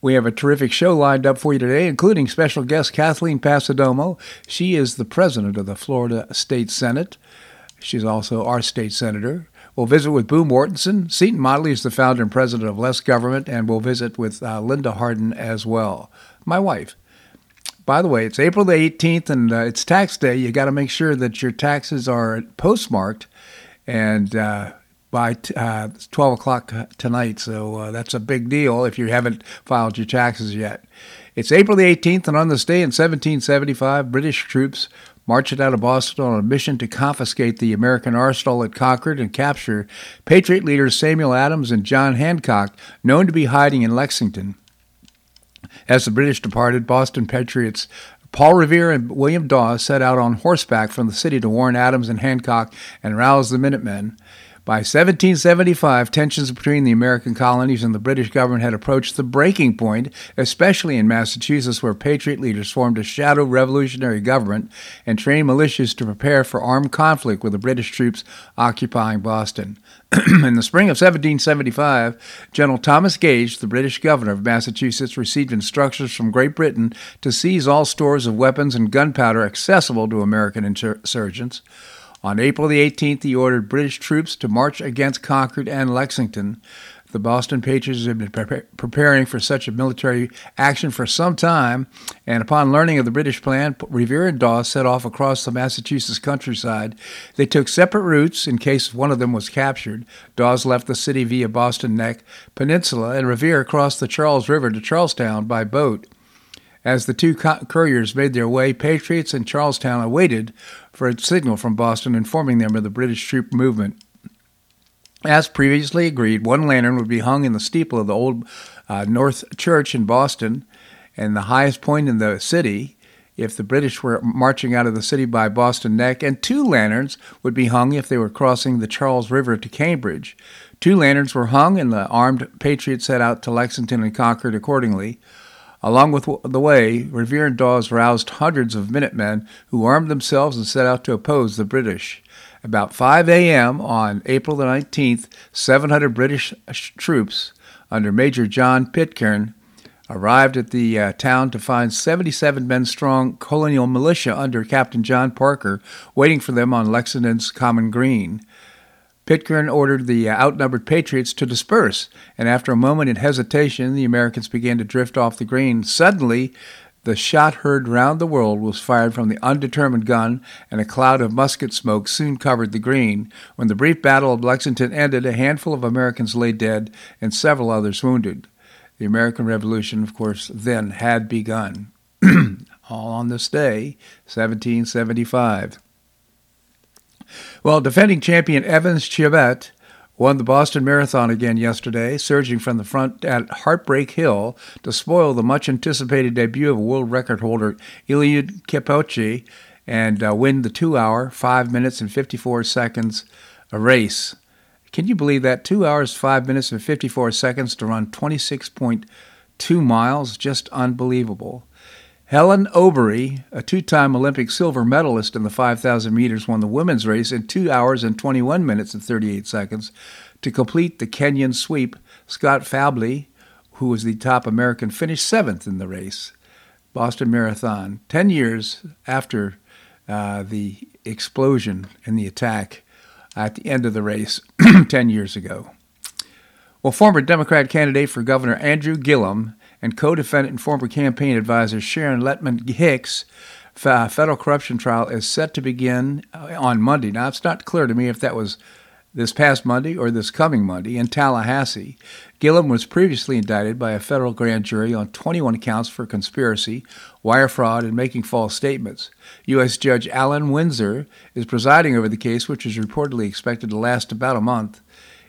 We have a terrific show lined up for you today, including special guest Kathleen Passidomo. She is the president of the Florida State Senate. She's also our state senator. We'll visit with Boo Mortenson. Seton Motley is the founder and president of Less Government, and we'll visit with uh, Linda Harden as well, my wife. By the way, it's April the 18th and uh, it's tax day. You got to make sure that your taxes are postmarked and uh, by uh, 12 o'clock tonight. So uh, that's a big deal if you haven't filed your taxes yet. It's April the 18th, and on this day in 1775, British troops marched out of Boston on a mission to confiscate the American arsenal at Concord and capture Patriot leaders Samuel Adams and John Hancock, known to be hiding in Lexington. As the British departed, Boston Patriots Paul Revere and William Dawes set out on horseback from the city to warn Adams and Hancock and rouse the Minutemen. By 1775, tensions between the American colonies and the British government had approached the breaking point, especially in Massachusetts, where Patriot leaders formed a shadow revolutionary government and trained militias to prepare for armed conflict with the British troops occupying Boston. in the spring of 1775, General Thomas Gage, the British governor of Massachusetts, received instructions from Great Britain to seize all stores of weapons and gunpowder accessible to American insurgents. On April the 18th, he ordered British troops to march against Concord and Lexington. The Boston Patriots had been pre- preparing for such a military action for some time, and upon learning of the British plan, Revere and Dawes set off across the Massachusetts countryside. They took separate routes in case one of them was captured. Dawes left the city via Boston Neck Peninsula, and Revere crossed the Charles River to Charlestown by boat. As the two couriers made their way, Patriots in Charlestown awaited for a signal from Boston informing them of the British troop movement. As previously agreed, one lantern would be hung in the steeple of the old uh, North Church in Boston, and the highest point in the city, if the British were marching out of the city by Boston Neck, and two lanterns would be hung if they were crossing the Charles River to Cambridge. Two lanterns were hung, and the armed patriots set out to Lexington and Concord accordingly. Along with the way, Revere and Dawes roused hundreds of Minutemen who armed themselves and set out to oppose the British. About 5 a.m. on April the 19th, 700 British troops under Major John Pitcairn arrived at the uh, town to find 77 men strong colonial militia under Captain John Parker waiting for them on Lexington's Common Green. Pitcairn ordered the uh, outnumbered Patriots to disperse, and after a moment in hesitation, the Americans began to drift off the green. Suddenly, the shot heard round the world was fired from the undetermined gun, and a cloud of musket smoke soon covered the green. When the brief battle of Lexington ended, a handful of Americans lay dead and several others wounded. The American Revolution, of course, then had begun. All on this day, 1775. Well, defending champion Evans Chebet won the Boston Marathon again yesterday, surging from the front at Heartbreak Hill to spoil the much anticipated debut of world record holder Eliud Kipchoge and uh, win the two hour, 5 minutes, and 54 seconds race. Can you believe that? Two hours, 5 minutes, and 54 seconds to run 26.2 miles? Just unbelievable. Hellen Obiri, a two time Olympic silver medalist in the 5,000 meters, won the women's race in 2 hours and 21 minutes and 38 seconds. To complete the Kenyan sweep, Scott Fauble, who was the top American, finished seventh in the race. Boston Marathon, 10 years after uh, the explosion and the attack at the end of the race 10 years ago. Well, former Democrat candidate for Governor Andrew Gillum and co defendant and former campaign advisor Sharon Lettman Hicks. federal corruption trial is set to begin uh, on Monday. Now, it's not clear to me if that was this past Monday or this coming Monday in Tallahassee. Gillum was previously indicted by a federal grand jury on 21 counts for conspiracy, wire fraud, and making false statements. U.S. Judge Allen Winsor is presiding over the case, which is reportedly expected to last about a month.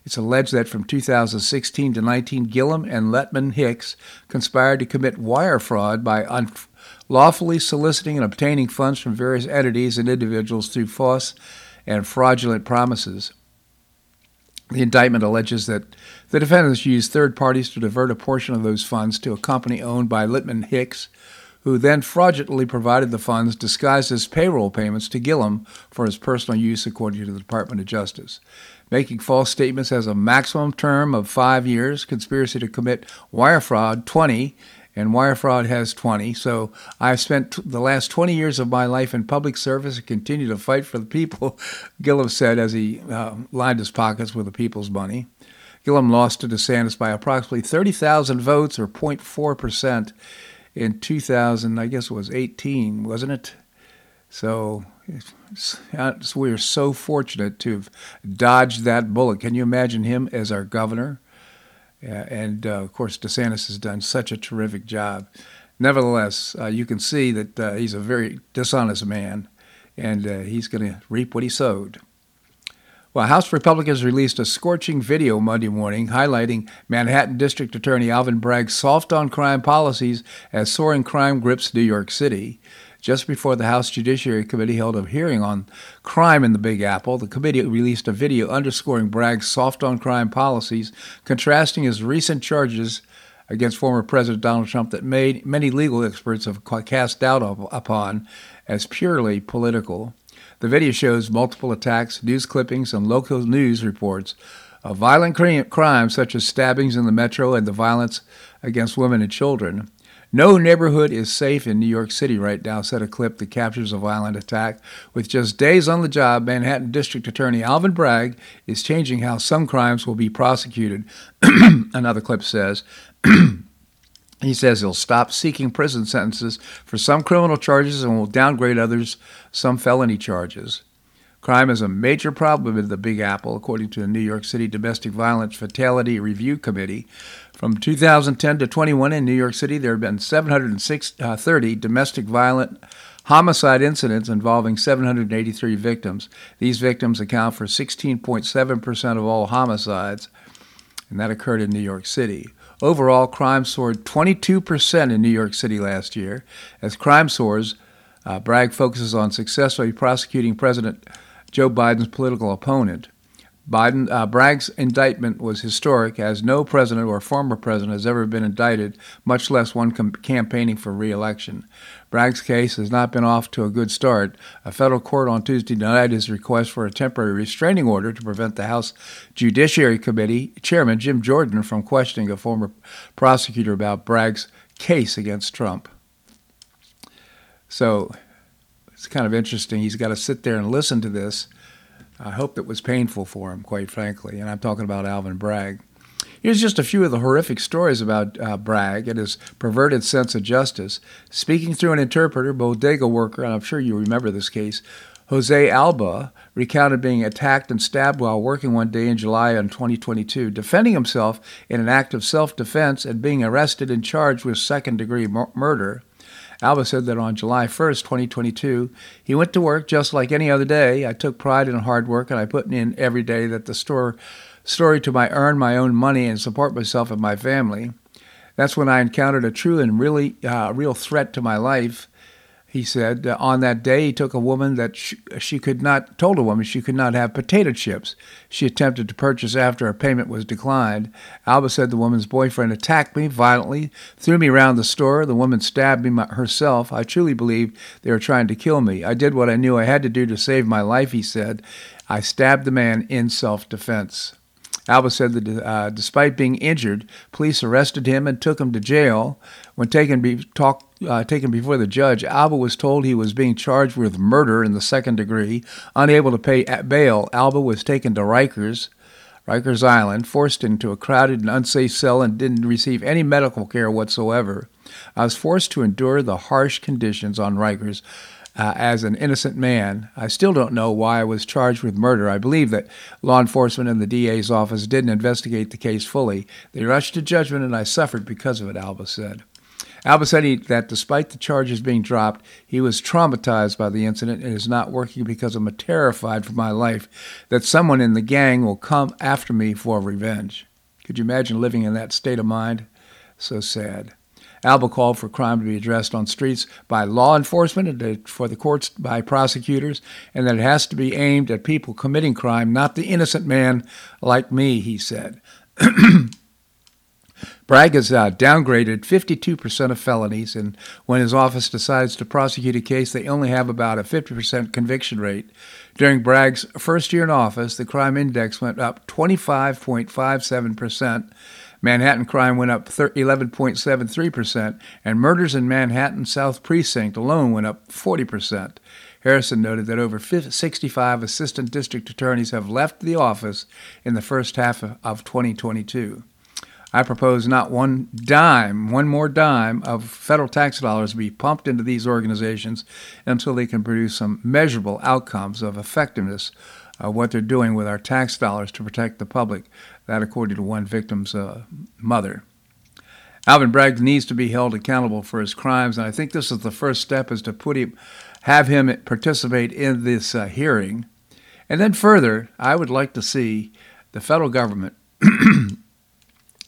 It's alleged that from 2016 to 19, Gillum and Lettman Hicks conspired to commit wire fraud by unlawfully soliciting and obtaining funds from various entities and individuals through false and fraudulent promises. The indictment alleges that the defendants used third parties to divert a portion of those funds to a company owned by Lettman Hicks, who then fraudulently provided the funds disguised as payroll payments to Gillum for his personal use, according to the Department of Justice. Making false statements has a maximum term of five years, conspiracy to commit wire fraud, 20, and wire fraud has 20. So I've spent the last 20 years of my life in public service and continue to fight for the people, Gillum said as he uh, lined his pockets with the people's money. Gillum lost to DeSantis by approximately 30,000 votes, or 0.4%, in 2000, I guess it was 18, wasn't it? So we're so fortunate to have dodged that bullet. Can you imagine him as our governor? and uh, of course, DeSantis has done such a terrific job. Nevertheless, uh, you can see that uh, he's a very dishonest man, and uh, he's going to reap what he sowed. Well, House Republicans released a scorching video Monday morning highlighting Manhattan District Attorney Alvin Bragg's soft on crime policies as soaring crime grips New York City. Just before the House Judiciary Committee held a hearing on crime in the Big Apple, the committee released a video underscoring Bragg's soft on crime policies, contrasting his recent charges against former President Donald Trump that made many legal experts have cast doubt upon as purely political. The video shows multiple attacks, news clippings, and local news reports of violent crimes such as stabbings in the metro and the violence against women and children. No neighborhood is safe in New York City right now, said a clip that captures a violent attack. With just days on the job, Manhattan District Attorney Alvin Bragg is changing how some crimes will be prosecuted. Another clip says, He says he'll stop seeking prison sentences for some criminal charges and will downgrade others some felony charges. Crime is a major problem in the Big Apple, according to the New York City Domestic Violence Fatality Review Committee. From 2010 to 21 in New York City, there have been 730 uh, domestic violent homicide incidents involving 783 victims. These victims account for 16.7% of all homicides, and that occurred in New York City. Overall, crime soared 22% in New York City last year. As crime soars, uh, Bragg focuses on successfully prosecuting President Joe Biden's political opponent. Biden uh, Bragg's indictment was historic, as no president or former president has ever been indicted, much less one com- campaigning for re-election. Bragg's case has not been off to a good start. A federal court on Tuesday denied his request for a temporary restraining order to prevent the House Judiciary Committee chairman Jim Jordan from questioning a former prosecutor about Bragg's case against Trump. So it's kind of interesting. He's got to sit there and listen to this. I hope it was painful for him, quite frankly. And I'm talking about Alvin Bragg. Here's just a few of the horrific stories about uh, Bragg and his perverted sense of justice. Speaking through an interpreter, bodega worker, and I'm sure you remember this case, Jose Alba recounted being attacked and stabbed while working one day in July of 2022, defending himself in an act of self defense and being arrested and charged with second degree murder. Alba said that on July 1st, 2022, he went to work just like any other day. I took pride in hard work and I put in every day that the store story to my earn my own money and support myself and my family. That's when I encountered a true and really uh, real threat to my life he said uh, on that day he took a woman that she, she, could not told a woman she could not have potato chips. She attempted to purchase after her payment was declined. Alba said the woman's boyfriend attacked me violently threw me around the store. The woman stabbed me herself. I truly believed they were trying to kill me. I did what i knew i had to do to save my life he said. I stabbed the man in self-defense Alba said that uh, despite being injured, police arrested him and took him to jail. When taken, be, talk, uh, taken before the judge, Alba was told he was being charged with murder in the second degree. Unable to pay bail, Alba was taken to Rikers, Rikers Island, forced into a crowded and unsafe cell, and didn't receive any medical care whatsoever. I was forced to endure the harsh conditions on Rikers uh, as an innocent man. I still don't know why I was charged with murder. I believe that law enforcement and the DA's office didn't investigate the case fully. They rushed to judgment, and I suffered because of it, Alba said. Alba said he, that despite the charges being dropped, he was traumatized by the incident and is not working because I'm terrified for my life that someone in the gang will come after me for revenge. Could you imagine living in that state of mind? So sad. Alba called for crime to be addressed on streets by law enforcement and for the courts by prosecutors, and that it has to be aimed at people committing crime, not the innocent man like me, he said. Bragg has uh, downgraded 52% of felonies, and when his office decides to prosecute a case, they only have about a 50% conviction rate. During Bragg's first year in office, the crime index went up 25.57%. Manhattan crime went up 11.73%, and murders in Manhattan South Precinct alone went up 40%. Harrison noted that over 65 assistant district attorneys have left the office in the first half of 2022. I propose not one dime, one more dime of federal tax dollars be pumped into these organizations until they can produce some measurable outcomes of effectiveness of what they're doing with our tax dollars to protect the public. That, according to one victim's uh, mother. Alvin Bragg needs to be held accountable for his crimes, and I think this is the first step: is to put him, have him participate in this uh, hearing, and then further, I would like to see the federal government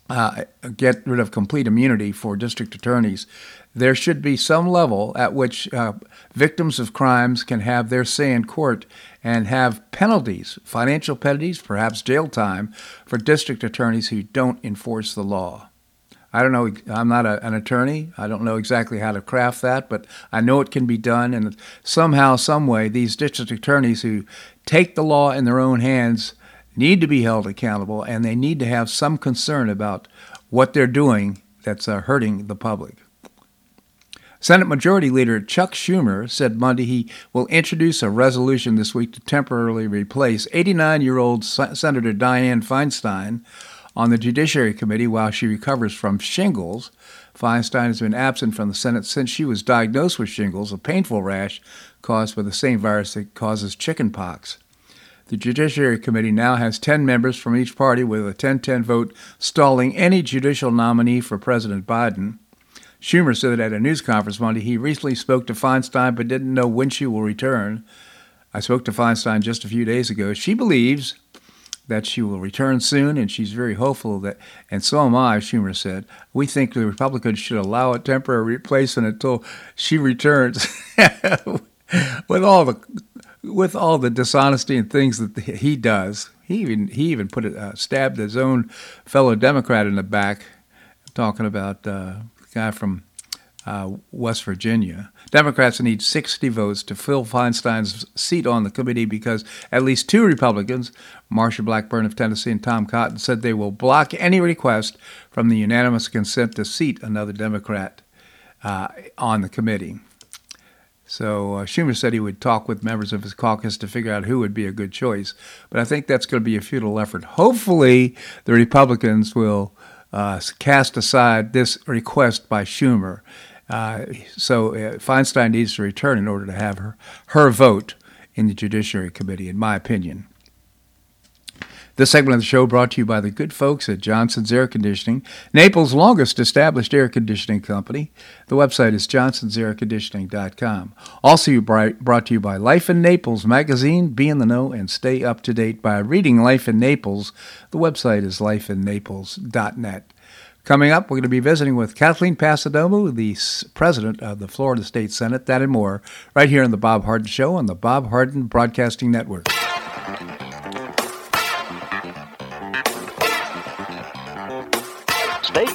uh, get rid of complete immunity for district attorneys. There should be some level at which uh, victims of crimes can have their say in court and have penalties, financial penalties, perhaps jail time, for district attorneys who don't enforce the law. I don't know, I'm not a, an attorney. I don't know exactly how to craft that, but I know it can be done. And somehow, some way, these district attorneys who take the law in their own hands need to be held accountable and they need to have some concern about what they're doing that's uh, hurting the public. Senate Majority Leader Chuck Schumer said Monday he will introduce a resolution this week to temporarily replace 89 year old Senator Dianne Feinstein on the Judiciary Committee while she recovers from shingles. Feinstein has been absent from the Senate since she was diagnosed with shingles, a painful rash caused by the same virus that causes chickenpox. The Judiciary Committee now has 10 members from each party with a 10 10 vote stalling any judicial nominee for President Biden. Schumer said at a news conference Monday he recently spoke to Feinstein but didn't know when she will return. I spoke to Feinstein just a few days ago. She believes that she will return soon, and she's very hopeful that, and so am I, Schumer said. We think the Republicans should allow a temporary replacement until she returns. With all the with all the dishonesty and things that he does, he even he even put it, uh, stabbed his own fellow Democrat in the back, talking about uh, the guy from uh, West Virginia. Democrats need 60 votes to fill Feinstein's seat on the committee because at least two Republicans, Marsha Blackburn of Tennessee and Tom Cotton, said they will block any request from the unanimous consent to seat another Democrat uh, on the committee. So uh, Schumer said he would talk with members of his caucus to figure out who would be a good choice. But I think that's going to be a futile effort. Hopefully, the Republicans will uh, cast aside this request by Schumer. Uh, so uh, Feinstein needs to return in order to have her, her vote in the Judiciary Committee, in my opinion. This segment of the show brought to you by the good folks at Johnson's Air Conditioning, Naples' longest established air conditioning company. The website is johnsonsairconditioning.com. Also brought to you by Life in Naples magazine. Be in the know and stay up to date by reading Life in Naples. The website is lifeinnaples.net. Coming up, we're going to be visiting with Kathleen Passidomo, the president of the Florida State Senate, that and more, right here on The Bob Harden Show on the Bob Harden Broadcasting Network.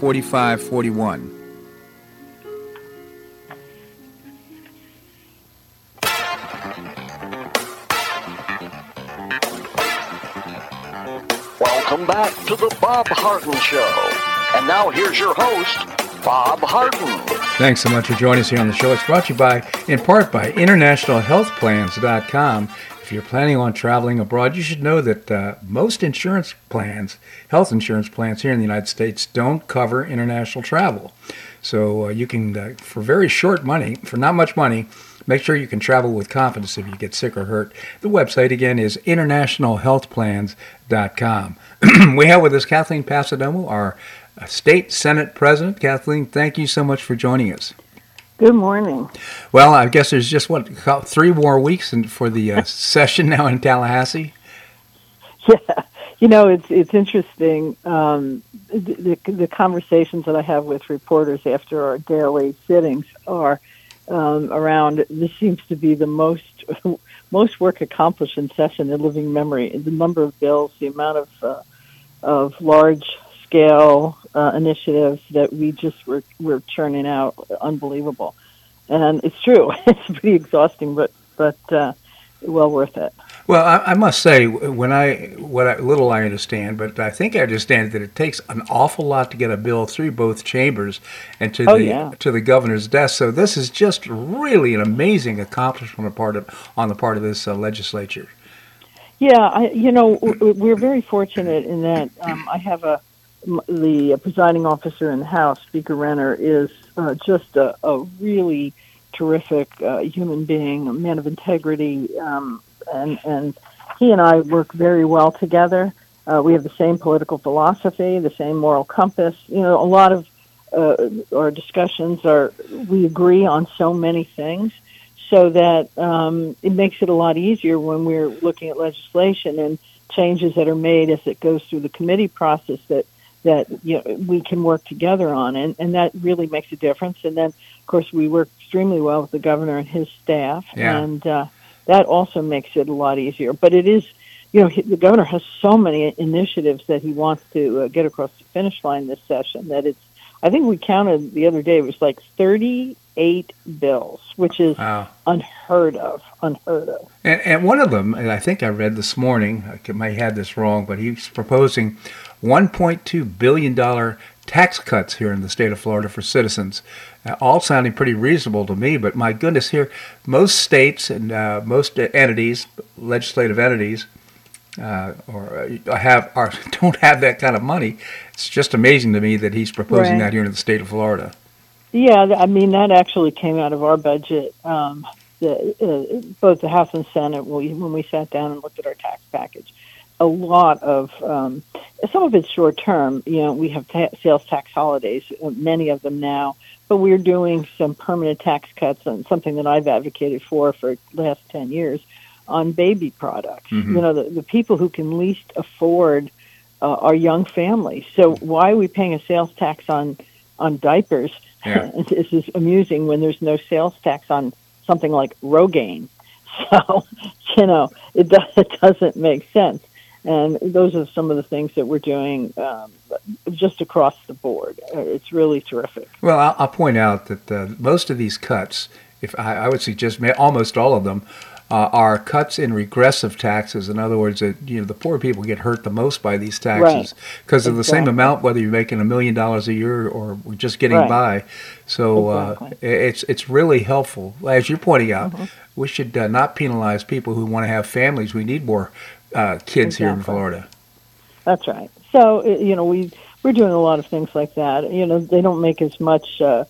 4541. Welcome back to the Bob Harden Show. And now here's your host, Bob Harden. Thanks so much for joining us here on the show. It's brought to you by, in part by InternationalHealthPlans.com. If you're planning on traveling abroad, you should know that uh, most insurance plans, health insurance plans here in the United States, don't cover international travel. So uh, you can, uh, for very short money, for not much money, make sure you can travel with confidence if you get sick or hurt. The website again is internationalhealthplans.com. we have with us Kathleen Passidomo, our uh, state senate president. Kathleen, thank you so much for joining us. Good morning. Well, I guess there's just what three more weeks for the uh, session now in Tallahassee. Yeah, you know it's it's interesting um, the, the, the conversations that I have with reporters after our daily sittings are um, around. This seems to be the most most work accomplished in session in living memory. The number of bills, the amount of uh, of large scale uh, initiatives that we just were, were churning out, unbelievable. And it's true, it's pretty exhausting, but but uh, well worth it. Well, I, I, must say, when I what I, little I understand, but I think I understand that it takes an awful lot to get a bill through both chambers and to oh, the yeah. to the governor's desk. So this is just really an amazing accomplishment on part of on the part of this uh, legislature. Yeah, I, you know, we're very fortunate in that um, I have a the presiding officer in the House, Speaker Renner, is uh, just a, a, really terrific uh, human being, a man of integrity, um, and and he and I work very well together. Uh, we have the same political philosophy, the same moral compass. You know, a lot of uh, our discussions are we agree on so many things, so that um, it makes it a lot easier when we're looking at legislation and changes that are made as it goes through the committee process that that you know, we can work together on, and, and that really makes a difference. And then, of course, we work extremely well with the governor and his staff, yeah. and uh, that also makes it a lot easier. But it is, you know, he, the governor has so many initiatives that he wants to uh, get across the finish line this session that it's. I think we counted the other day; it was like thirty-eight bills, which is wow. unheard of. Unheard of. And, and one of them, and I think I read this morning. I might have this wrong, but he's proposing $1.2 billion tax cuts here in the state of Florida for citizens. Uh, all sounding pretty reasonable to me, but my goodness, here, most states and uh, most entities, legislative entities, uh, or uh, have are, don't have that kind of money. It's just amazing to me that he's proposing right. that here in the state of Florida. Yeah, I mean that actually came out of our budget. Um, the, uh, both the House and Senate, when we sat down and looked at our tax package, a lot of um, some of it's short term. You know, we have ta- sales tax holidays, uh, many of them now, but we're doing some permanent tax cuts and something that I've advocated for for the last ten years on baby products. Mm-hmm. You know, the, the people who can least afford uh, are young families. So why are we paying a sales tax on on diapers? Yeah. this is amusing when there's no sales tax on something like Rogaine. So, you know, it, does, it doesn't make sense. And those are some of the things that we're doing um, just across the board. Uh, it's really terrific. Well, I'll, I'll point out that uh, most of these cuts, if I, I, would suggest almost all of them, uh, are cuts in regressive taxes. In other words, that you know the poor people get hurt the most by these taxes because right. of the same amount, whether you're making a million dollars a year or just getting right. by. So uh, exactly. uh, it's it's really helpful. As you're pointing out, mm-hmm. we should uh, not penalize people who want to have families. We need more uh, kids exactly. here in Florida. That's right. So you know we we're doing a lot of things like that. You know they don't make as much uh,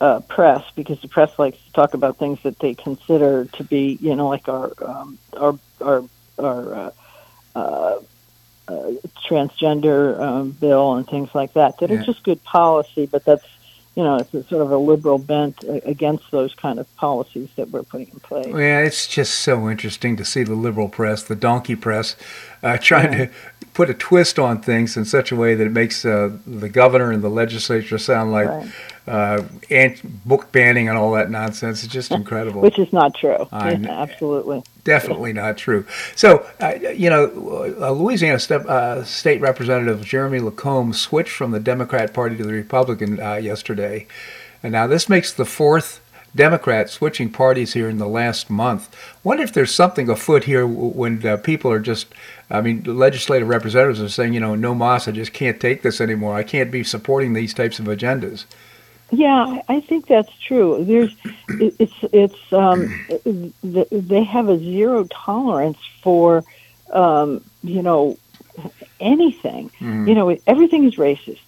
uh, press because the press likes to talk about things that they consider to be you know like our um, our our our uh, uh, uh, transgender um, bill and things like that that yeah. are just good policy, but that's you know, it's sort of a liberal bent against those kind of policies that we're putting in place. Yeah, it's just so interesting to see the liberal press, the donkey press, uh, trying yeah. to put a twist on things in such a way that it makes uh, the governor and the legislature sound like right. uh, book banning and all that nonsense. It's just incredible. Which is not true. Yeah, absolutely definitely not true. So, uh, you know, uh, Louisiana uh, State Representative Jeremy LaCombe switched from the Democrat Party to the Republican uh, yesterday. And now this makes the fourth Democrat switching parties here in the last month. Wonder if there's something afoot here when uh, people are just, I mean, legislative representatives are saying, you know, no mas, I just can't take this anymore. I can't be supporting these types of agendas. Yeah, I think that's true. There's, it's, it's, um, they have a zero tolerance for, um, you know, anything. Mm. You know, everything is racist.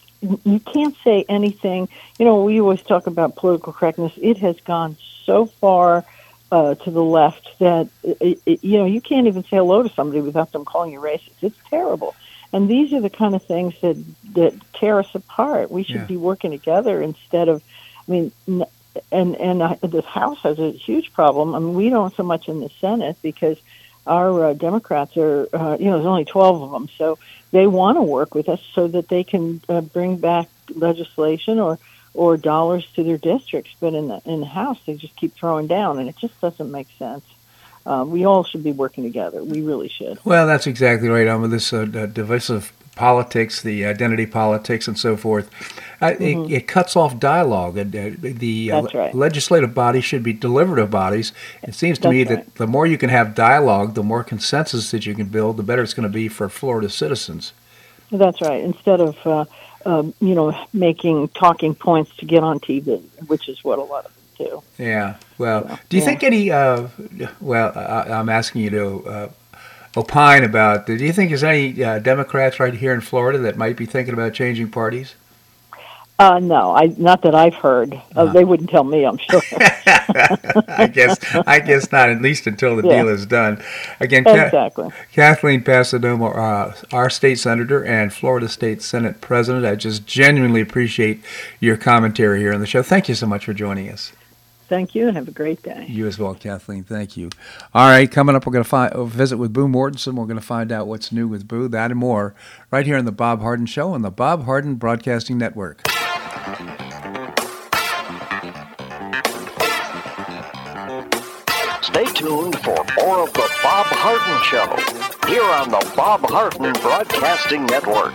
You can't say anything. You know, we always talk about political correctness. It has gone so far uh, to the left that it, it, you know you can't even say hello to somebody without them calling you racist. It's terrible. And these are the kind of things that that tear us apart. We should yeah. be working together instead of, I mean, and and uh, this House has a huge problem. I mean, we don't so much in the Senate because our uh, Democrats are, uh, you know, there's only 12 of them, so they want to work with us so that they can uh, bring back legislation or or dollars to their districts. But in the in the House, they just keep throwing down, and it just doesn't make sense uh, we all should be working together. We really should. Well, that's exactly right. On with this uh, divisive politics, the identity politics, and so forth, mm-hmm. it, it, cuts off dialogue. Uh, the uh, right. legislative body should be deliberative bodies. It seems to That's me right. that the more you can have dialogue, the more consensus that you can build, the better it's going to be for Florida citizens. That's right. Instead of uh, um, you know making talking points to get on TV, which is what a lot of too. Yeah. Well, so, do you yeah. think any? Uh, well, I, am asking you to uh, opine about. Do you think there's any uh, Democrats right here in Florida that might be thinking about changing parties? Uh, no, I not that I've heard. Uh, they wouldn't tell me. I'm sure. I guess I guess not. At least until the yeah. deal is done. Again, exactly. Ka- Kathleen Passidomo, uh, our state senator and Florida State Senate president. I just genuinely appreciate your commentary here on the show. Thank you so much for joining us. Thank you and have a great day. You as well, Kathleen. Thank you. All right, coming up, we're going to find, uh, visit with Boo Mortenson. We're going to find out what's new with Boo, that and more, right here on The Bob Harden Show on the Bob Harden Broadcasting Network. Stay tuned for more of The Bob Harden Show here on the Bob Harden Broadcasting Network.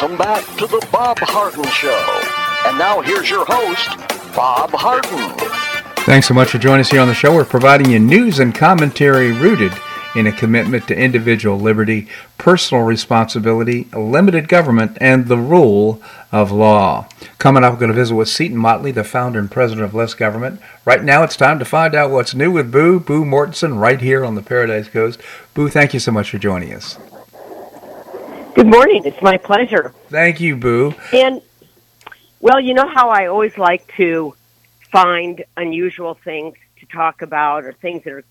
Welcome back to the Bob Harden Show. And now here's your host, Bob Harden. Thanks so much for joining us here on the show. We're providing you news and commentary rooted in a commitment to individual liberty, personal responsibility, limited government, and the rule of law. Coming up, we're going to visit with Seton Motley, the founder and president of Less Government. Right now, it's time to find out what's new with Boo, Boo Mortenson, right here on the Paradise Coast. Boo, thank you so much for joining us. Good morning. It's my pleasure. Thank you, Boo. And, well, you know how I always like to find unusual things to talk about or things that are,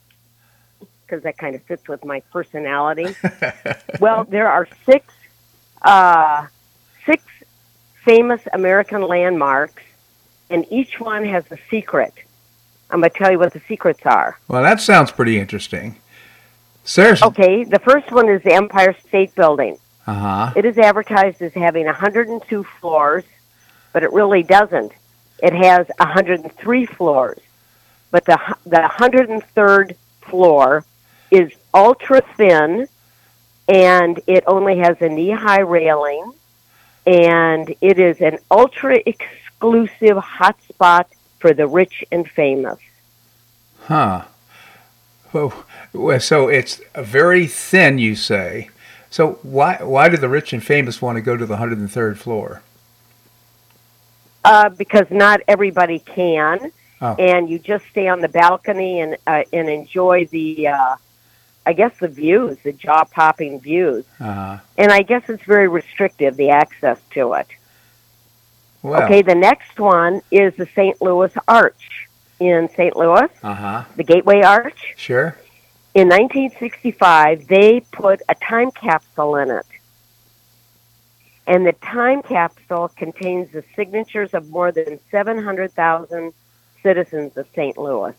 because that kind of fits with my personality. well, there are six, uh, six famous American landmarks, and each one has a secret. I'm going to tell you what the secrets are. Well, that sounds pretty interesting. Seriously. Okay, the first one is the Empire State Building. Uh-huh. It is advertised as having 102 floors, but it really doesn't. It has 103 floors, but the the 103rd floor is ultra thin, and it only has a knee high railing, and it is an ultra exclusive hotspot for the rich and famous. Huh. Well, well, so it's very thin, you say. So why why do the rich and famous want to go to the 103rd floor? Uh, because not everybody can, Oh. and you just stay on the balcony and uh, and enjoy the, uh, I guess the views, the jaw popping views. Uh-huh. And I guess it's very restrictive the access to it. Well, Okay, the next one is the St. Louis Arch in St. Louis, uh-huh. the Gateway Arch. Sure. In 1965, they put a time capsule in it. And the time capsule contains the signatures of more than 700,000 citizens of St. Louis.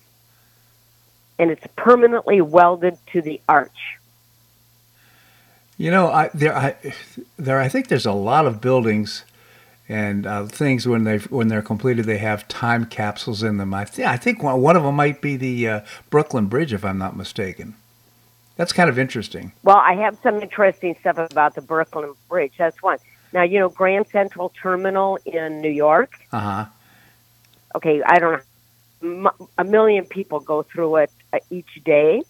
And it's permanently welded to the arch. You know, I there I there I think there's a lot of buildings and uh, things when they when they're completed they have time capsules in them. I th- I think one, one of them might be the uh, Brooklyn Bridge if I'm not mistaken. That's kind of interesting. Well, I have some interesting stuff about the Brooklyn Bridge. That's one. Now, you know, Grand Central Terminal in New York. Uh-huh. Okay, I don't know. M- A million people go through it uh, each day.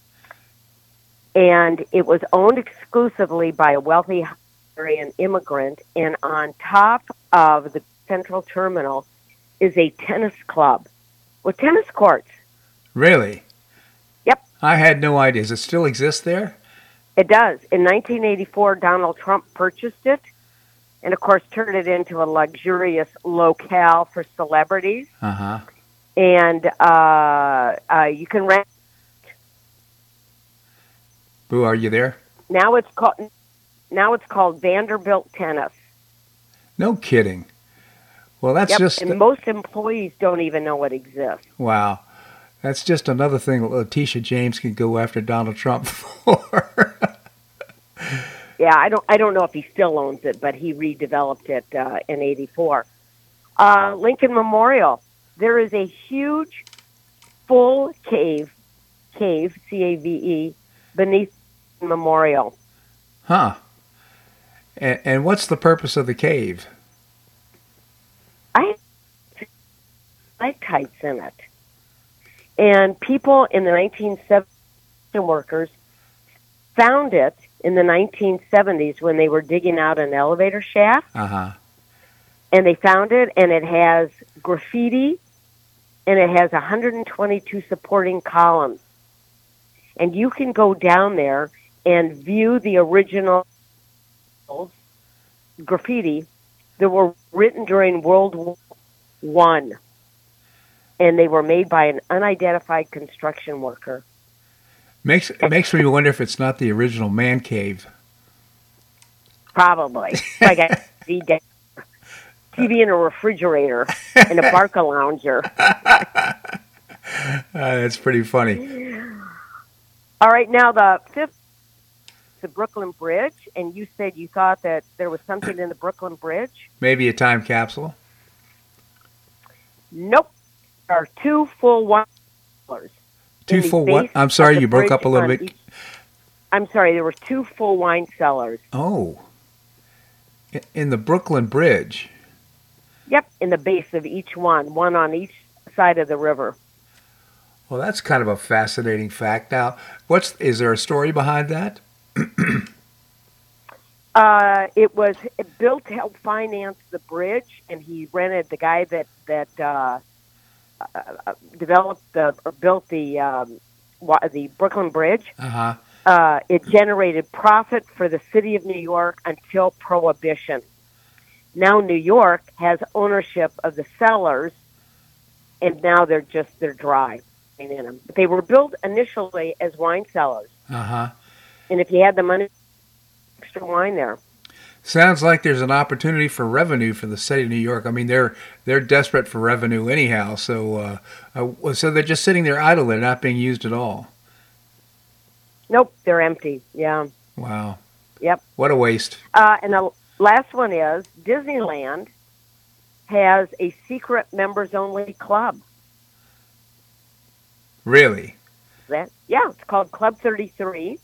And it was owned exclusively by a wealthy Hungarian immigrant. And on top of the Central Terminal is a tennis club with tennis courts. Really? Yep. I had no idea. Does it still exist there? It does. In 1984, Donald Trump purchased it and, of course, turned it into a luxurious locale for celebrities. Uh-huh. And uh, uh, you can rent. Boo, are you there? Now it's called. Now it's called Vanderbilt Tennis. No kidding. Well, that's yep. just and most employees don't even know it exists. wow. That's just another thing Letitia James can go after Donald Trump for. Yeah, I don't. I don't know if he still owns it, but he redeveloped it uh, in '84. Uh, Lincoln Memorial. There is a huge, full cave, cave C A V E, beneath Memorial. Huh. And, and what's the purpose of the cave? I stalactites in it. And people in the 1970s, workers, found it in the 1970s when they were digging out an elevator shaft. Uh huh. And they found it, and it has graffiti, and it has 122 supporting columns. And you can go down there and view the original graffiti that were written during World War One, and they were made by an unidentified construction worker. Makes it makes me wonder if it's not the original man cave. Probably. I got TV in a refrigerator and a Barcalounger. Uh, that's pretty funny. All right, now the fifth, the Brooklyn Bridge, and you said you thought that there was something in the Brooklyn Bridge. Maybe a time capsule. Nope, there are two full wine cellars. Two full what? I'm sorry, you broke up a little bit. each- I'm sorry, there were two full wine cellars. Oh. In the Brooklyn Bridge. Yep, in the base of each one, one on each side of the river. Well, that's kind of a fascinating fact. Now, what's is there a story behind that? Uh, it was built to help finance the bridge, and he rented the guy that that uh, uh, developed the or built the um, the Brooklyn Bridge. Uh huh. Uh, it generated profit for the city of New York until Prohibition. Now New York has ownership of the cellars, and now they're just they're dry in them. But they were built initially as wine cellars, Uh huh. And if you had the money, extra wine there. Sounds like there's an opportunity for revenue for the city of New York. I mean, they're they're desperate for revenue anyhow. So, uh, uh, so they're just sitting there idle. They're not being used at all. Nope, they're empty. Yeah. Wow. Yep. What a waste. Uh, and the last one is Disneyland has a secret members only club. Really. That yeah, it's called Club 33.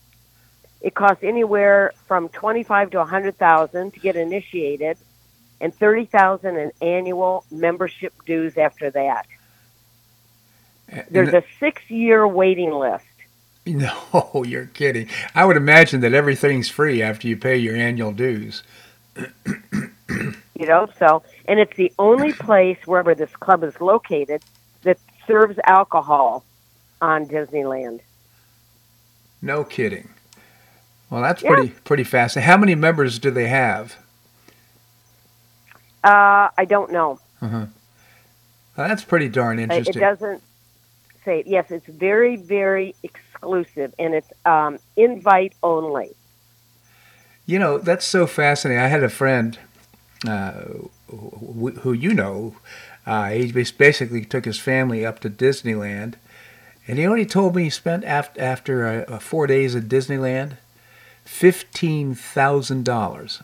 It costs anywhere from 25 to a 100,000 to get initiated and 30,000 in annual membership dues after that. And- There's a 6-year waiting list. No, you're kidding. I would imagine that everything's free after you pay your annual dues. you know so and it's the only place wherever this club is located that serves alcohol on disneyland No kidding. Well, that's Yeah. pretty pretty fast. How many members do they have? uh i don't know Well, that's pretty darn interesting. it doesn't say yes it's very very exclusive and it's um invite only You know, that's so fascinating. I had a friend uh, who, who you know, uh, he basically took his family up to Disneyland, and he only told me he spent after, after uh, four days at Disneyland, fifteen thousand dollars.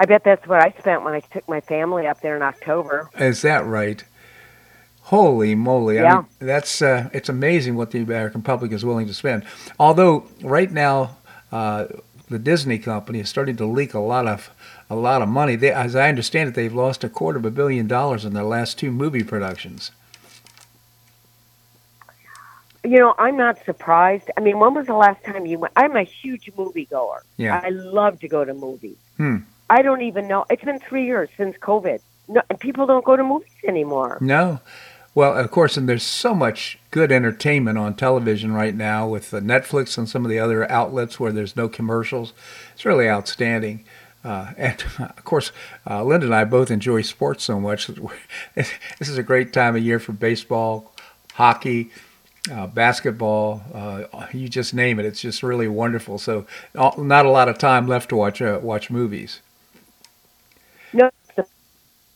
i bet that's what i spent when i took my family up there in october Is that right? Holy moly! I Yeah. mean, that's uh, it's amazing what the American public is willing to spend. Although right now, uh, the Disney company is starting to leak a lot of a lot of money. They, as I understand it, they've lost a quarter of a billion dollars in their last two movie productions. You know i'm not surprised i mean when was the last time you went i'm a huge moviegoer Yeah. i love to go to movies Hmm. i don't even know it's been three years since covid no, and people don't go to movies anymore No. Well, of course, and there's so much good entertainment on television right now with Netflix and some of the other outlets where there's no commercials. It's really outstanding. Uh, and of course, uh, Linda and I both enjoy sports so much. This is a great time of year for baseball, hockey, uh, basketball. Uh, you just name it. It's just really wonderful. So, uh, not a lot of time left to watch uh, watch movies. No, the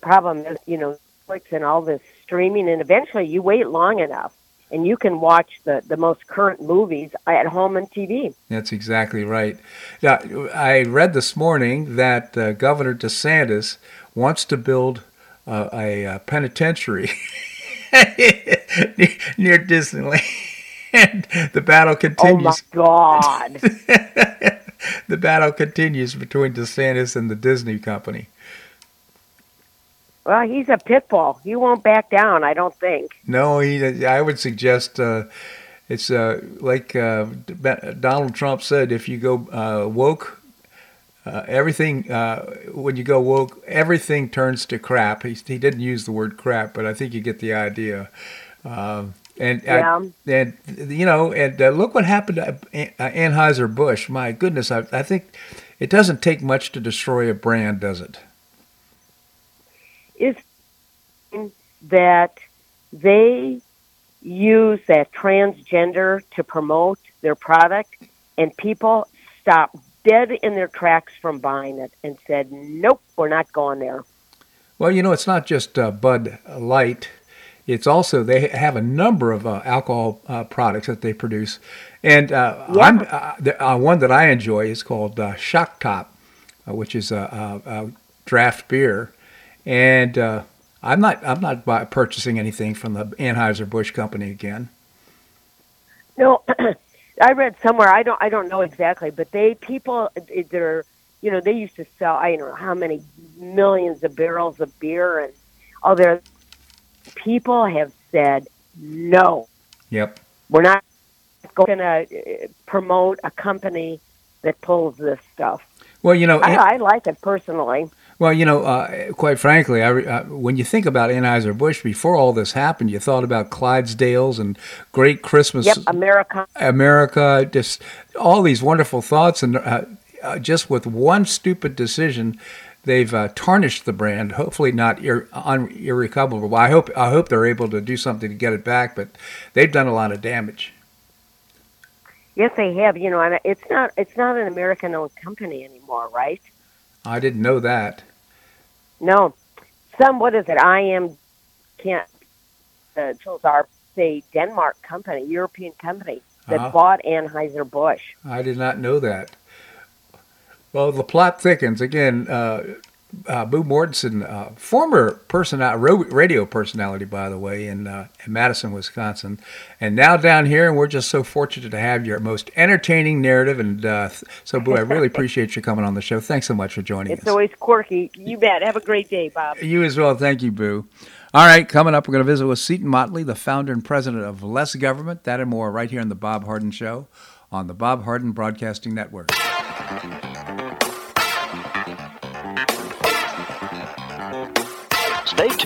problem is, you know, Netflix and all this streaming, and eventually you wait long enough, and you can watch the the most current movies at home on TV. That's exactly right. Now, I read this morning that uh, Governor DeSantis wants to build uh, a, uh penitentiary near Disneyland. the battle continues. Oh my God! the battle continues between DeSantis and the Disney company. Well, he's a pit bull. He won't back down. I don't think. No, he. I would suggest uh, it's uh, like uh, Donald Trump said: if you go uh, woke, uh, everything. Uh, when you go woke, everything turns to crap. He, he didn't use the word crap, but I think you get the idea. Um, and yeah. I, and you know, and look what happened to Anheuser Busch. My goodness, I, I think it doesn't take much to destroy a brand, does it? Is that they use that transgender to promote their product, and people stopped dead in their tracks from buying it and said, "Nope, we're not going there." Well, you know, it's not just uh, Bud Light. It's also they have a number of uh, alcohol uh, products that they produce, and uh, yeah. the, uh, one that I enjoy is called uh, Shock Top, which is a, a, a, draft beer, and I'm not I'm not purchasing anything from the Anheuser Busch company again. No, I read somewhere. I don't I don't know exactly, but they people they're you know they used to sell I don't know how many millions of barrels of beer and all their people have said no. Yep. We're not going to uh, promote a company that pulls this stuff. Well, you know, I, I like it personally. Well, you know, uh, quite frankly, I, uh, when you think about Anheuser Busch, before all this happened, you thought about Clydesdales and Great Christmas, yep, America, America, just all these wonderful thoughts, and uh, uh just with one stupid decision, they've uh, tarnished the brand. Hopefully, not ir- un- irrecoverable. I hope I hope they're able to do something to get it back, but they've done a lot of damage. Yes, they have. You know, and it's not it's not an American-owned company anymore, right? I didn't know that. No, some what is it? I am can't. The tools are say Denmark company, European company that uh-huh. bought Anheuser Busch. I did not know that. Well, the plot thickens again. Uh, uh, Boo Mortenson, uh, former person, radio personality, by the way, in, uh, in Madison, Wisconsin, and now down here, and we're just so fortunate to have your most entertaining narrative. And uh, so, Boo, I really appreciate you coming on the show. Thanks so much for joining it's us. It's always quirky. You bet. Have a great day, Bob. You as well. Thank you, Boo. All right, coming up, we're going to visit with Seton Motley, the founder and president of Less Government. That and more right here on the Bob Harden Show on the Bob Harden Broadcasting Network.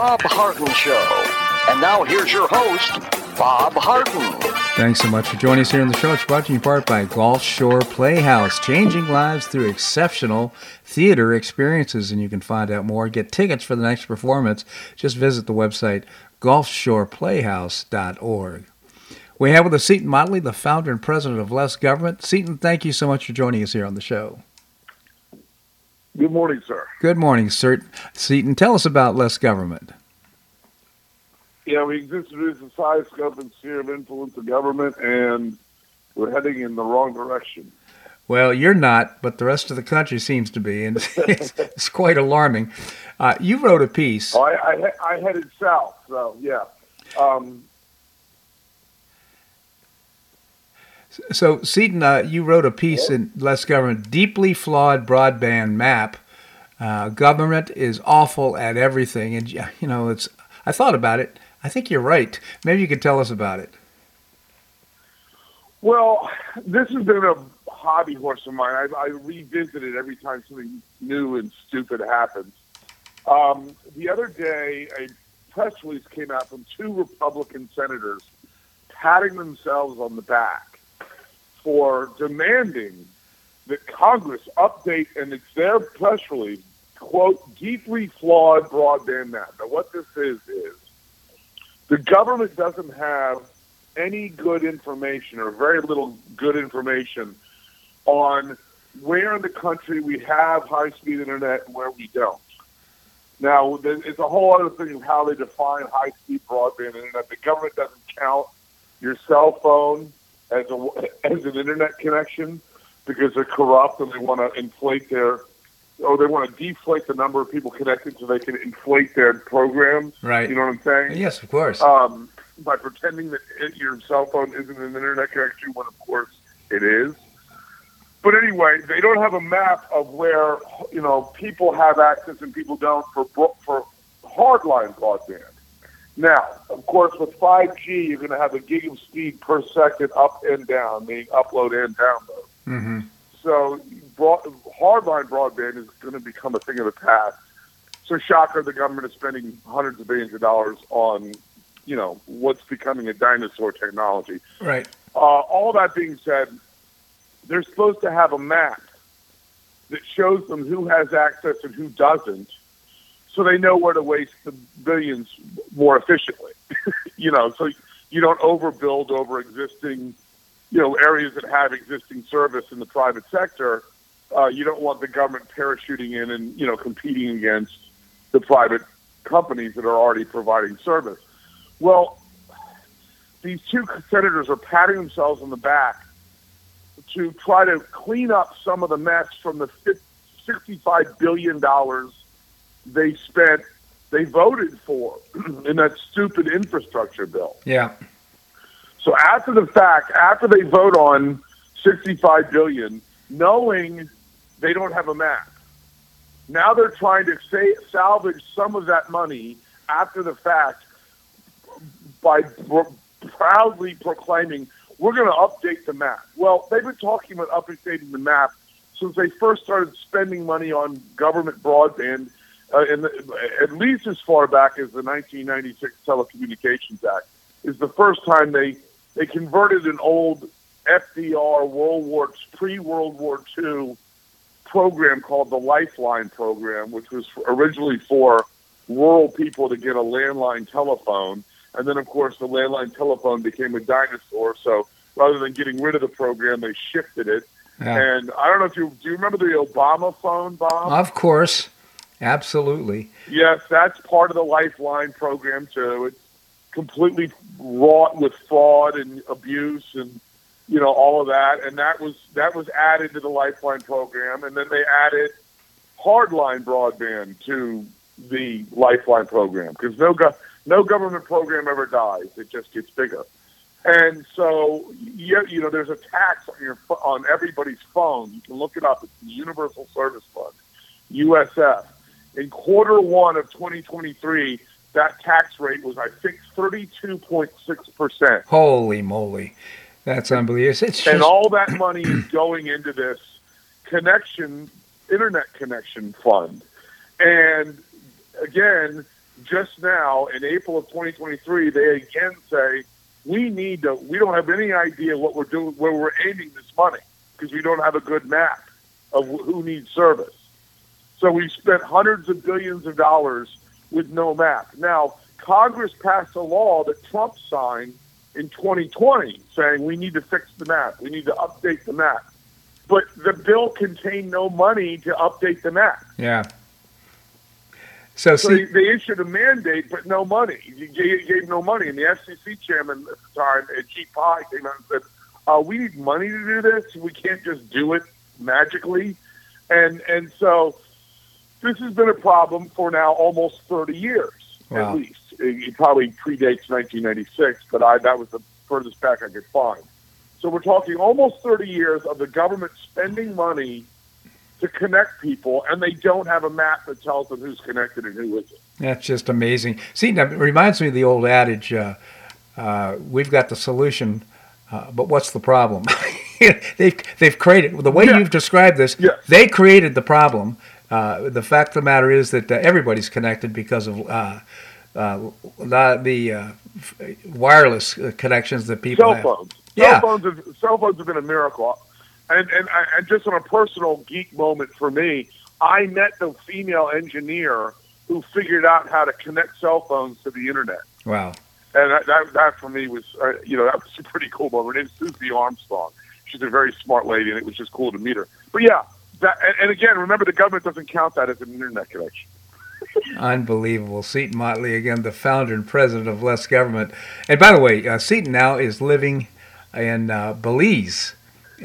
Bob Harden Show. And now here's your host, Bob Harden. Thanks so much for joining us here on the show. It's brought to you in part by Gulf Shore Playhouse, changing lives through exceptional theater experiences. And you can find out more, get tickets for the next performance. Just visit the website gulfshoreplayhouse.org. We have with us Seton Motley, the founder and president of Less Government. Seton, thank you so much for joining us here on the show. Good morning, sir. Good morning, sir. Seton, tell us about Less Government. Yeah, we exist to reduce the size, scope, and sphere of influence of government, and we're heading in the wrong direction. Well, you're not, but the rest of the country seems to be, and it's, it's quite alarming. Uh, you wrote a piece. Oh, I, I, I headed south, so yeah. Um, So, Seton, uh, you wrote a piece in Less Government, deeply flawed broadband map. Uh, government is awful at everything, and you know, it's. I thought about it. I think you're right. Maybe you could tell us about it. well, this has been a hobby horse of mine. I, I revisit it every time something new and stupid happens. Um, the other day, a press release came out from two Republican senators patting themselves on the back for demanding that Congress update, and it's their press release, quote, deeply flawed broadband map. Now, what this is, is the government doesn't have any good information or very little good information on where in the country we have high speed internet and where we don't. Now, it's a whole other thing of how they define high speed broadband internet. The government doesn't count your cell phone as a as an internet connection because they're corrupt and they want to inflate their or they want to deflate the number of people connected so they can inflate their programs. Right. You know what I'm saying? Yes, of course. um, by pretending that it, your cell phone isn't an internet connection when, of course, it is. But anyway, they don't have a map of where you know people have access and people don't for for hardline broadband. Now, of course, with 5G, you're going to have a gig of speed per second up and down, meaning upload and download. hmm So broad, hardline broadband is going to become a thing of the past. So shocker, the government is spending hundreds of billions of dollars on, you know, what's becoming a dinosaur technology. Right. Uh, all that being said, they're supposed to have a map that shows them who has access and who doesn't, so they know where to waste the billions more efficiently. you know, so you don't overbuild over existing, you know, areas that have existing service in the private sector. Uh, you don't want the government parachuting in and you know competing against the private companies that are already providing service. Well, these two senators are patting themselves on the back to try to clean up some of the mess from the fif- $65 billion they spent, they voted for in that stupid infrastructure bill. Yeah. So after the fact, after they vote on 65 billion, knowing they don't have a map, now they're trying to say, salvage some of that money after the fact by pr- proudly proclaiming we're going to update the map. Well, they've been talking about updating the map since they first started spending money on government broadband, uh, in the, at least as far back as the 1996 Telecommunications Act. Is the first time they they converted an old FDR World War pre World War II program called the Lifeline program, which was originally for rural people to get a landline telephone. And then, of course, the landline telephone became a dinosaur. So rather than getting rid of the program, they shifted it. Yeah. And I don't know if you do you remember the Obama phone, Bob? Of course. Absolutely. Yes, that's part of the Lifeline program too. It's completely wrought with fraud and abuse and you know all of that, and that was that was added to the Lifeline program, and then they added hardline broadband to the Lifeline program because no go- no government program ever dies; it just gets bigger. And so, yeah, you know, there's a tax on your on everybody's phone. You can look it up. It's the Universal Service Fund, USF. In quarter one of 2023, that tax rate was, I think, 32.6 percent. Holy moly. That's unbelievable. It's, it's And all that money is going into this connection, internet connection fund. And again, just now in April of 2023, they again say we need to. We don't have any idea what we're doing, where we're aiming this money because we don't have a good map of who needs service. So we spent hundreds of billions of dollars with no map. Now Congress passed a law that Trump signed in 2020 saying we need to fix the map, we need to update the map. But the bill contained no money to update the map. Yeah. So, So see, they, issued a mandate, but no money. You gave, gave no money. And the FCC chairman at the time, uh, Chief Pai, came out and said, uh, "We need money to do this. We can't just do it magically." And and so this has been a problem for now almost 30 years Wow. at least. It, it probably predates 1996, but I that was the furthest back I could find. So we're talking almost 30 years of the government spending money to connect people, and they don't have a map that tells them who's connected and who isn't. that's just amazing. See, that reminds me of the old adage uh, uh, we've got the solution, uh, but what's the problem? they've, they've created, the way Yeah. you've described this, Yeah. they created the problem. Uh, the fact of the matter is that uh, everybody's connected because of uh, uh, the, the uh, wireless connections that people Cell have. phones. Yeah. Cell phones. Have, cell phones have been a miracle. And and I- and just on a personal geek moment for me, I met the female engineer who figured out how to connect cell phones to the internet. Wow. And that, that, that for me was, uh, you know, that was a pretty cool moment. Her name's Susie Armstrong. She's a very smart lady, and it was just cool to meet her. But yeah, that, and, and again, remember the government doesn't count that as an internet connection. Unbelievable. Seton Motley, again, the founder and president of Less Government. And by the way, uh, Seton now is living in uh, Belize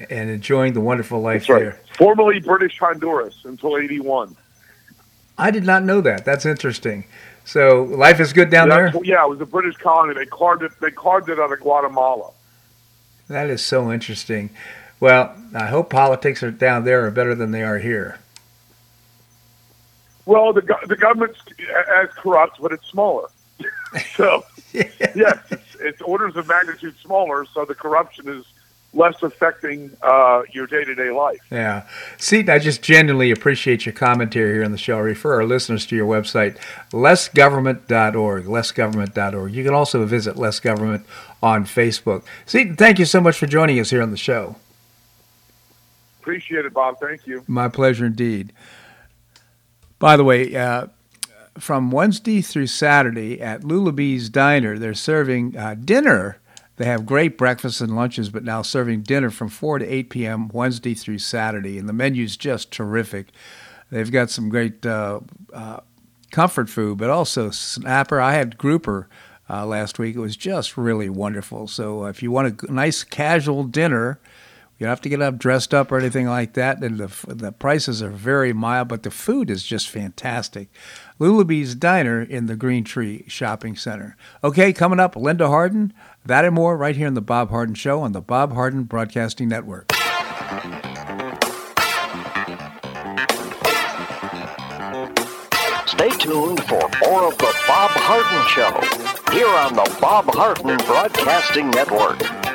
and enjoying the wonderful life right. there. Formerly British Honduras until 81. I did not know that. That's interesting. So life is good down there? Yeah, it was a British colony. They carved it. They carved it out of Guatemala. That is so interesting. Well, I hope politics are down there are better than they are here. Well, the go- the government's as corrupt, but it's smaller. so yes, it's, it's orders of magnitude smaller. So the corruption is less affecting uh, your day to day life. Yeah. Seton, I just genuinely appreciate your commentary here on the show. I refer our listeners to your website, lessgovernment.org, lessgovernment.org. You can also visit Less Government on Facebook. Seton, thank you so much for joining us here on the show. Appreciate it, Bob. Thank you. My pleasure indeed. By the way, uh, from Wednesday through Saturday at Lulabee's Diner, they're serving uh, dinner. They have great breakfasts and lunches, but now serving dinner from 4 to 8 p.m. Wednesday through Saturday. And the menu's just terrific. They've got some great uh, uh, comfort food, but also snapper. I had grouper uh, last week. It was just really wonderful. So if you want a nice casual dinner, you don't have to get up dressed up or anything like that. And the the prices are very mild, but the food is just fantastic. Lulabee's Diner in the Green Tree Shopping Center. Okay, coming up, Linda Harden. That and more right here on the Bob Harden Show on the Bob Harden Broadcasting Network. Stay tuned for more of the Bob Harden Show here on the Bob Harden Broadcasting Network.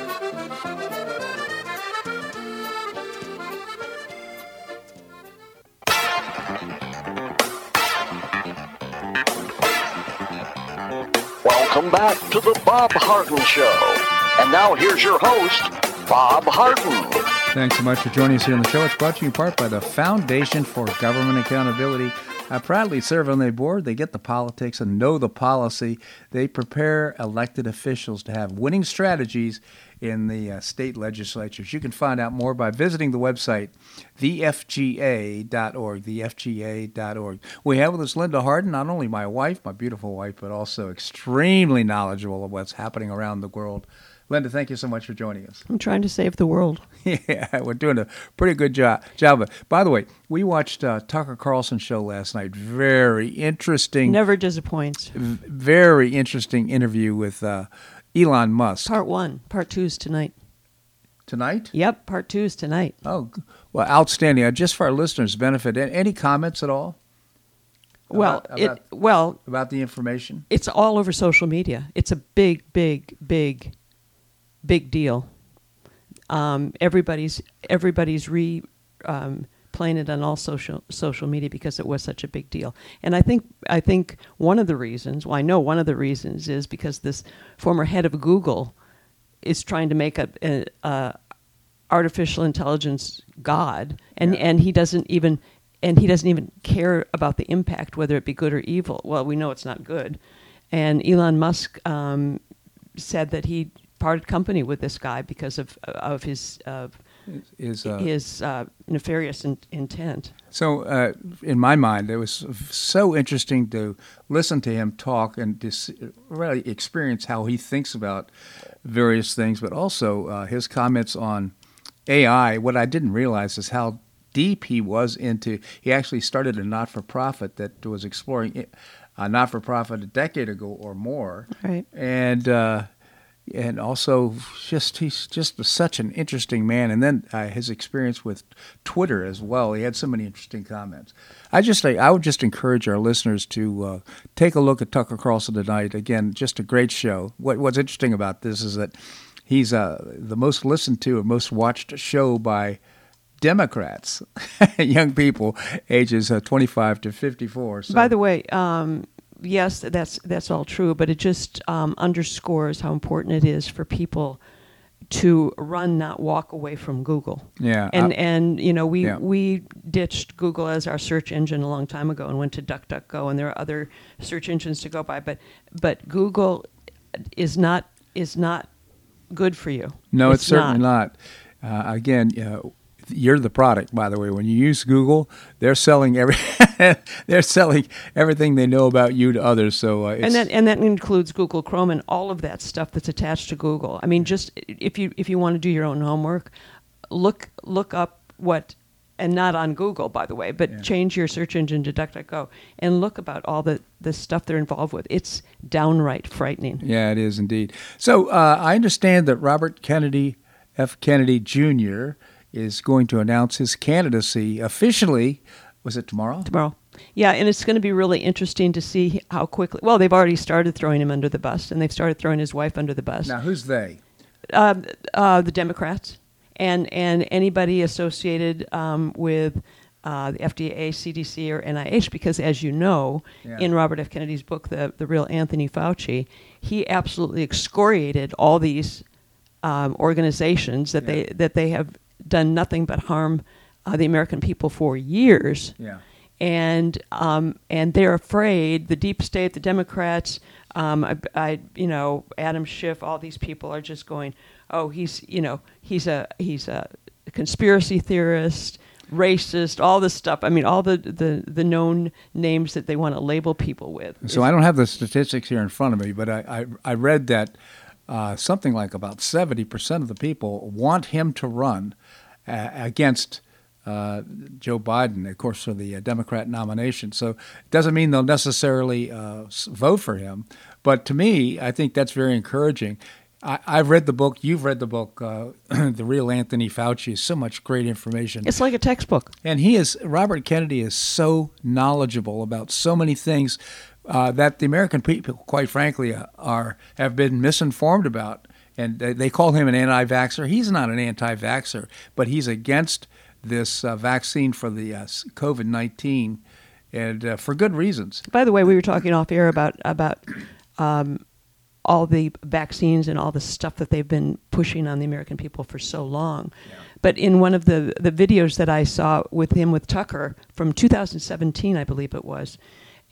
Back to the Bob Harden Show. And now here's your host, Bob Harden. Thanks so much for joining us here on the show. It's brought to you in part by the Foundation for Government Accountability. I proudly serve on their board. They get the politics and know the policy. They prepare elected officials to have winning strategies in the uh, state legislatures. You can find out more by visiting the website, thefga.org, thefga.org. We have with us Linda Harden, not only my wife, my beautiful wife, but also extremely knowledgeable of what's happening around the world. Linda, thank you so much for joining us. I'm trying to save the world. yeah, we're doing a pretty good job. Job. By the way, we watched uh, Tucker Carlson show last night. Very interesting. Never disappoints. v- Very interesting interview with uh, Elon Musk Part one. Part two is tonight. tonight. Yep, part two is tonight. Oh, well, outstanding. Uh, just for our listeners' benefit, any comments at all well, About- it well, about the information? it's all over social media. It's a big, big, big, big deal. Um, everybody's everybody's re um, playing it on all social social media because it was such a big deal. And I think I think one of the reasons, well, I know one of the reasons is because this former head of Google is trying to make a, a, a artificial intelligence god, and Yeah. and he doesn't even and he doesn't even care about the impact, whether it be good or evil. Well, we know it's not good. And Elon Musk um, said that he parted company with this guy because of of his of Is uh, his uh, nefarious in, intent. So, uh, in my mind, it was so interesting to listen to him talk and really experience how he thinks about various things, but also uh, his comments on AI. What I didn't realize is how deep he was into. He actually started a not-for-profit that was exploring it- a not-for-profit a decade ago or more, Right. and. And also just he's just such an interesting man. And then uh, his experience with twitter as well. He had so many interesting comments. I just i would just encourage our listeners to uh, take a look at tucker carlson tonight. Again just a great show. What, what's interesting about this is that he's uh, the most listened to and most watched show by democrats young people ages uh, 25 to 54 so By the way, um, yes, that's that's all true, but it just um, underscores how important it is for people to run, not walk away from Google. Yeah, and I- and you know we Yeah. we ditched Google as our search engine a long time ago and went to DuckDuckGo, and there are other search engines to go by, but but Google is not is not good for you. No, it's, certainly not. Uh, again, uh, you're the product, by the way. When you use Google, they're selling every they're selling everything they know about you to others. So uh, it's, and that and that includes Google Chrome and all of that stuff that's attached to Google. I mean, just if you if you want to do your own homework, look look up what and not on Google, by the way, but Yeah. change your search engine to DuckDuckGo and look about all the the stuff they're involved with. It's downright frightening. yeah, it is indeed. So uh, I understand that Robert Kennedy F. Kennedy Jr. is going to announce his candidacy officially. Was it tomorrow? tomorrow. Yeah, and it's going to be really interesting to see how quickly. Well, they've already started throwing him under the bus, and they've started throwing his wife under the bus. Now, who's they? uh, uh, the Democrats and and anybody associated um, with uh, the FDA, CDC, or NIH, because as you know, Yeah. in Robert F. Kennedy's book, the the real Anthony Fauci, he absolutely excoriated all these um, organizations that Yeah. they that they have done nothing but harm uh, the American people for years. Yeah. and um, and they're afraid. The deep state, the Democrats, um, I, I, you know, Adam Schiff, all these people are just going, oh, he's, you know, he's a he's a conspiracy theorist, racist, all this stuff. I mean, all the the the known names that they want to label people with. So I don't have the statistics here in front of me, but I I, I read that uh, something like about seventy percent of the people want him to run against uh, Joe Biden, of course, for the uh, Democrat nomination. So it doesn't mean they'll necessarily uh, vote for him. But to me, I think that's very encouraging. I, have read the book. You've read the book, uh, The Real Anthony Fauci. Is so much great information. It's like a textbook. And he is Robert Kennedy is so knowledgeable about so many things uh, that the American people, quite frankly, uh, are have been misinformed about. And they, call him an anti-vaxxer. He's not an anti-vaxxer, but he's against this uh, vaccine for the uh, COVID nineteen, and uh, for good reasons. By the way, we were talking off air about about um, all the vaccines and all the stuff that they've been pushing on the American people for so long. Yeah. But in one of the the videos that I saw with him with Tucker from 2017, I believe it was.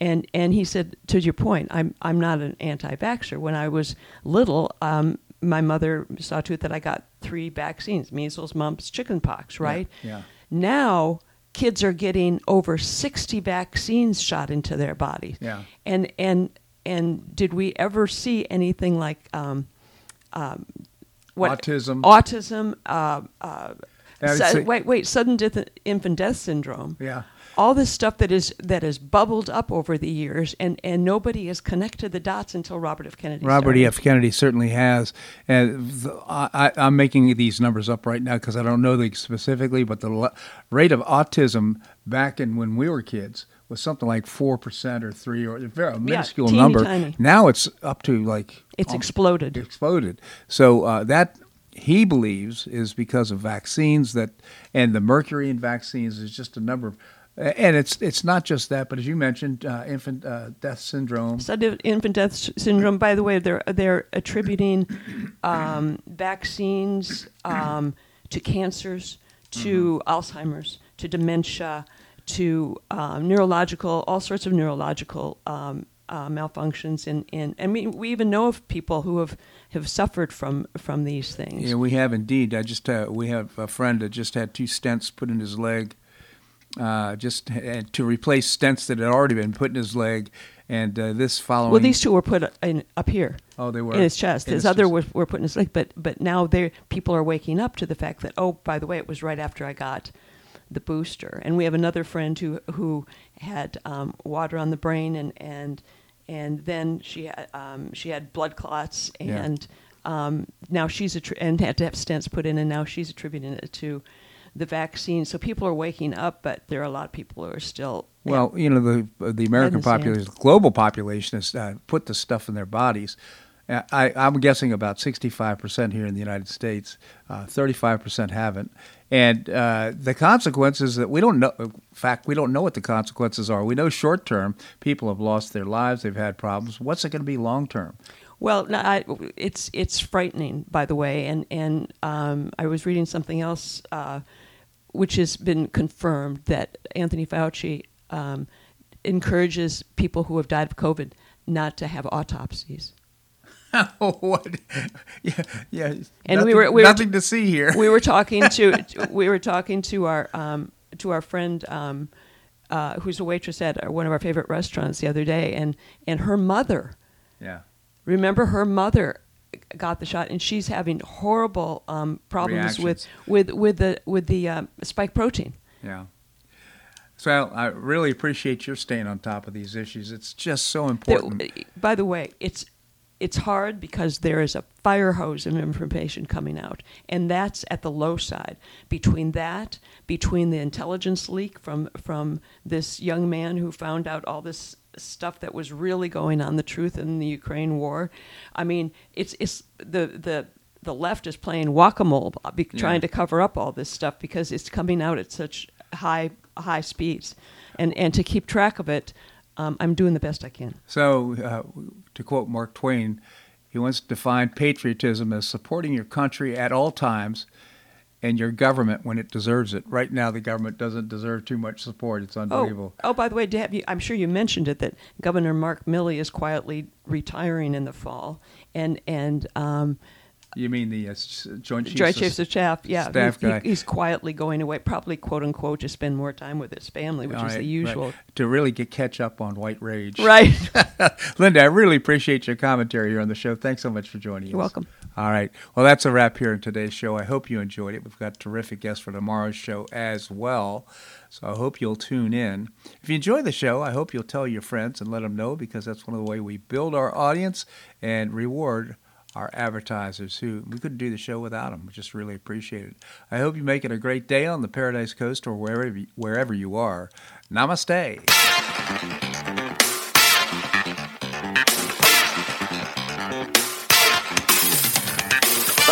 And, and he said, to your point, I'm, I'm not an anti-vaxxer. When I was little, um, my mother saw to it that I got three vaccines measles, mumps, chickenpox, right? Yeah. yeah. Now, kids are getting over 60 vaccines shot into their bodies. Yeah. And, and, and did we ever see anything like um, um, what, autism? Autism. Uh, uh, su- wait, wait, sudden death, infant death syndrome. Yeah all this stuff that is that has bubbled up over the years, and and nobody has connected the dots until Robert F. Kennedy. Robert E. F. Kennedy certainly has, and I, am making these numbers up right now because I don't know them specifically, but the rate of autism back in when we were kids was something like four percent or three or a very minuscule yeah, number. Tiny. Now it's up to like it's exploded. Exploded. So uh, that he believes is because of vaccines that and the mercury in vaccines is just a number of and it's it's not just that, but as you mentioned, uh, infant uh, death syndrome. Sudden infant death syndrome. By the way, they're they're attributing um, vaccines um, to cancers, to mm-hmm. Alzheimer's, to dementia, to um, neurological, all sorts of neurological um, uh, malfunctions, and and and we, we even know of people who have have suffered from from these things. Yeah, we have indeed. I just uh, we have a friend that just had two stents put in his leg uh, just to replace stents that had already been put in his leg. And uh, this following. Well, these two were put in, up here. Oh, they were in his chest. In his, his other were, were put in his leg, but but now they people are waking up to the fact that oh, by the way, it was right after I got the booster. And we have another friend who who had um, water on the brain and and and then she had um, she had blood clots and yeah. um, now she's a and had to have stents put in and now she's attributing it to the vaccine. So people are waking up, but there are a lot of people who are still. Well, you know, the the American population, the global population has uh, put the stuff in their bodies. Uh, I, I'm guessing about 65% here in the United States, uh, 35% haven't. And uh, the consequences that we don't know, in fact, we don't know what the consequences are. We know short term, people have lost their lives, they've had problems. What's it going to be long term? Well, no, I, it's it's frightening, by the way, and and um, I was reading something else uh, which has been confirmed that Anthony Fauci um, encourages people who have died of COVID not to have autopsies. what? Yeah, yeah. And nothing, we were we nothing were, to see here. we were talking to we were talking to our um, to our friend um, uh, who's a waitress at one of our favorite restaurants the other day, and and her mother. Yeah. Remember, her mother got the shot, and she's having horrible um, problems with, with with the with the uh, spike protein. Yeah. So I really appreciate your staying on top of these issues. It's just so important. There, by the way, it's it's hard because there is a fire hose of information coming out, and that's at the low side. Between that, between the intelligence leak from from this young man who found out all this stuff that was really going on, the truth in the Ukraine war. I mean, it's it's the the the left is playing whack-a-mole, be, yeah. trying to cover up all this stuff because it's coming out at such high high speeds, and and to keep track of it, um, I'm doing the best I can. So, uh, to quote Mark Twain, he once defined patriotism as supporting your country at all times and your government when it deserves it. Right now, the government doesn't deserve too much support. It's unbelievable. Oh, oh, by the way, Deb, you, I'm sure you mentioned it that Governor Mark Milley is quietly retiring in the fall, and and um, You mean the uh, Joint Chiefs? Joint of- Chiefs of Staff, yeah, staff he- guy. he's quietly going away, probably quote unquote, to spend more time with his family, which All is right, the usual. right. To really get catch up on white rage. Right. Linda, I really appreciate your commentary here on the show. Thanks so much for joining us. You're welcome. All right. Well, that's a wrap here in today's show. I hope you enjoyed it. We've got terrific guests for tomorrow's show as well. So I hope you'll tune in. If you enjoy the show, I hope you'll tell your friends and let them know because that's one of the way we build our audience and reward our advertisers who we couldn't do the show without them. We just really appreciate it. I hope you make it a great day on the Paradise Coast or wherever wherever you are. Namaste.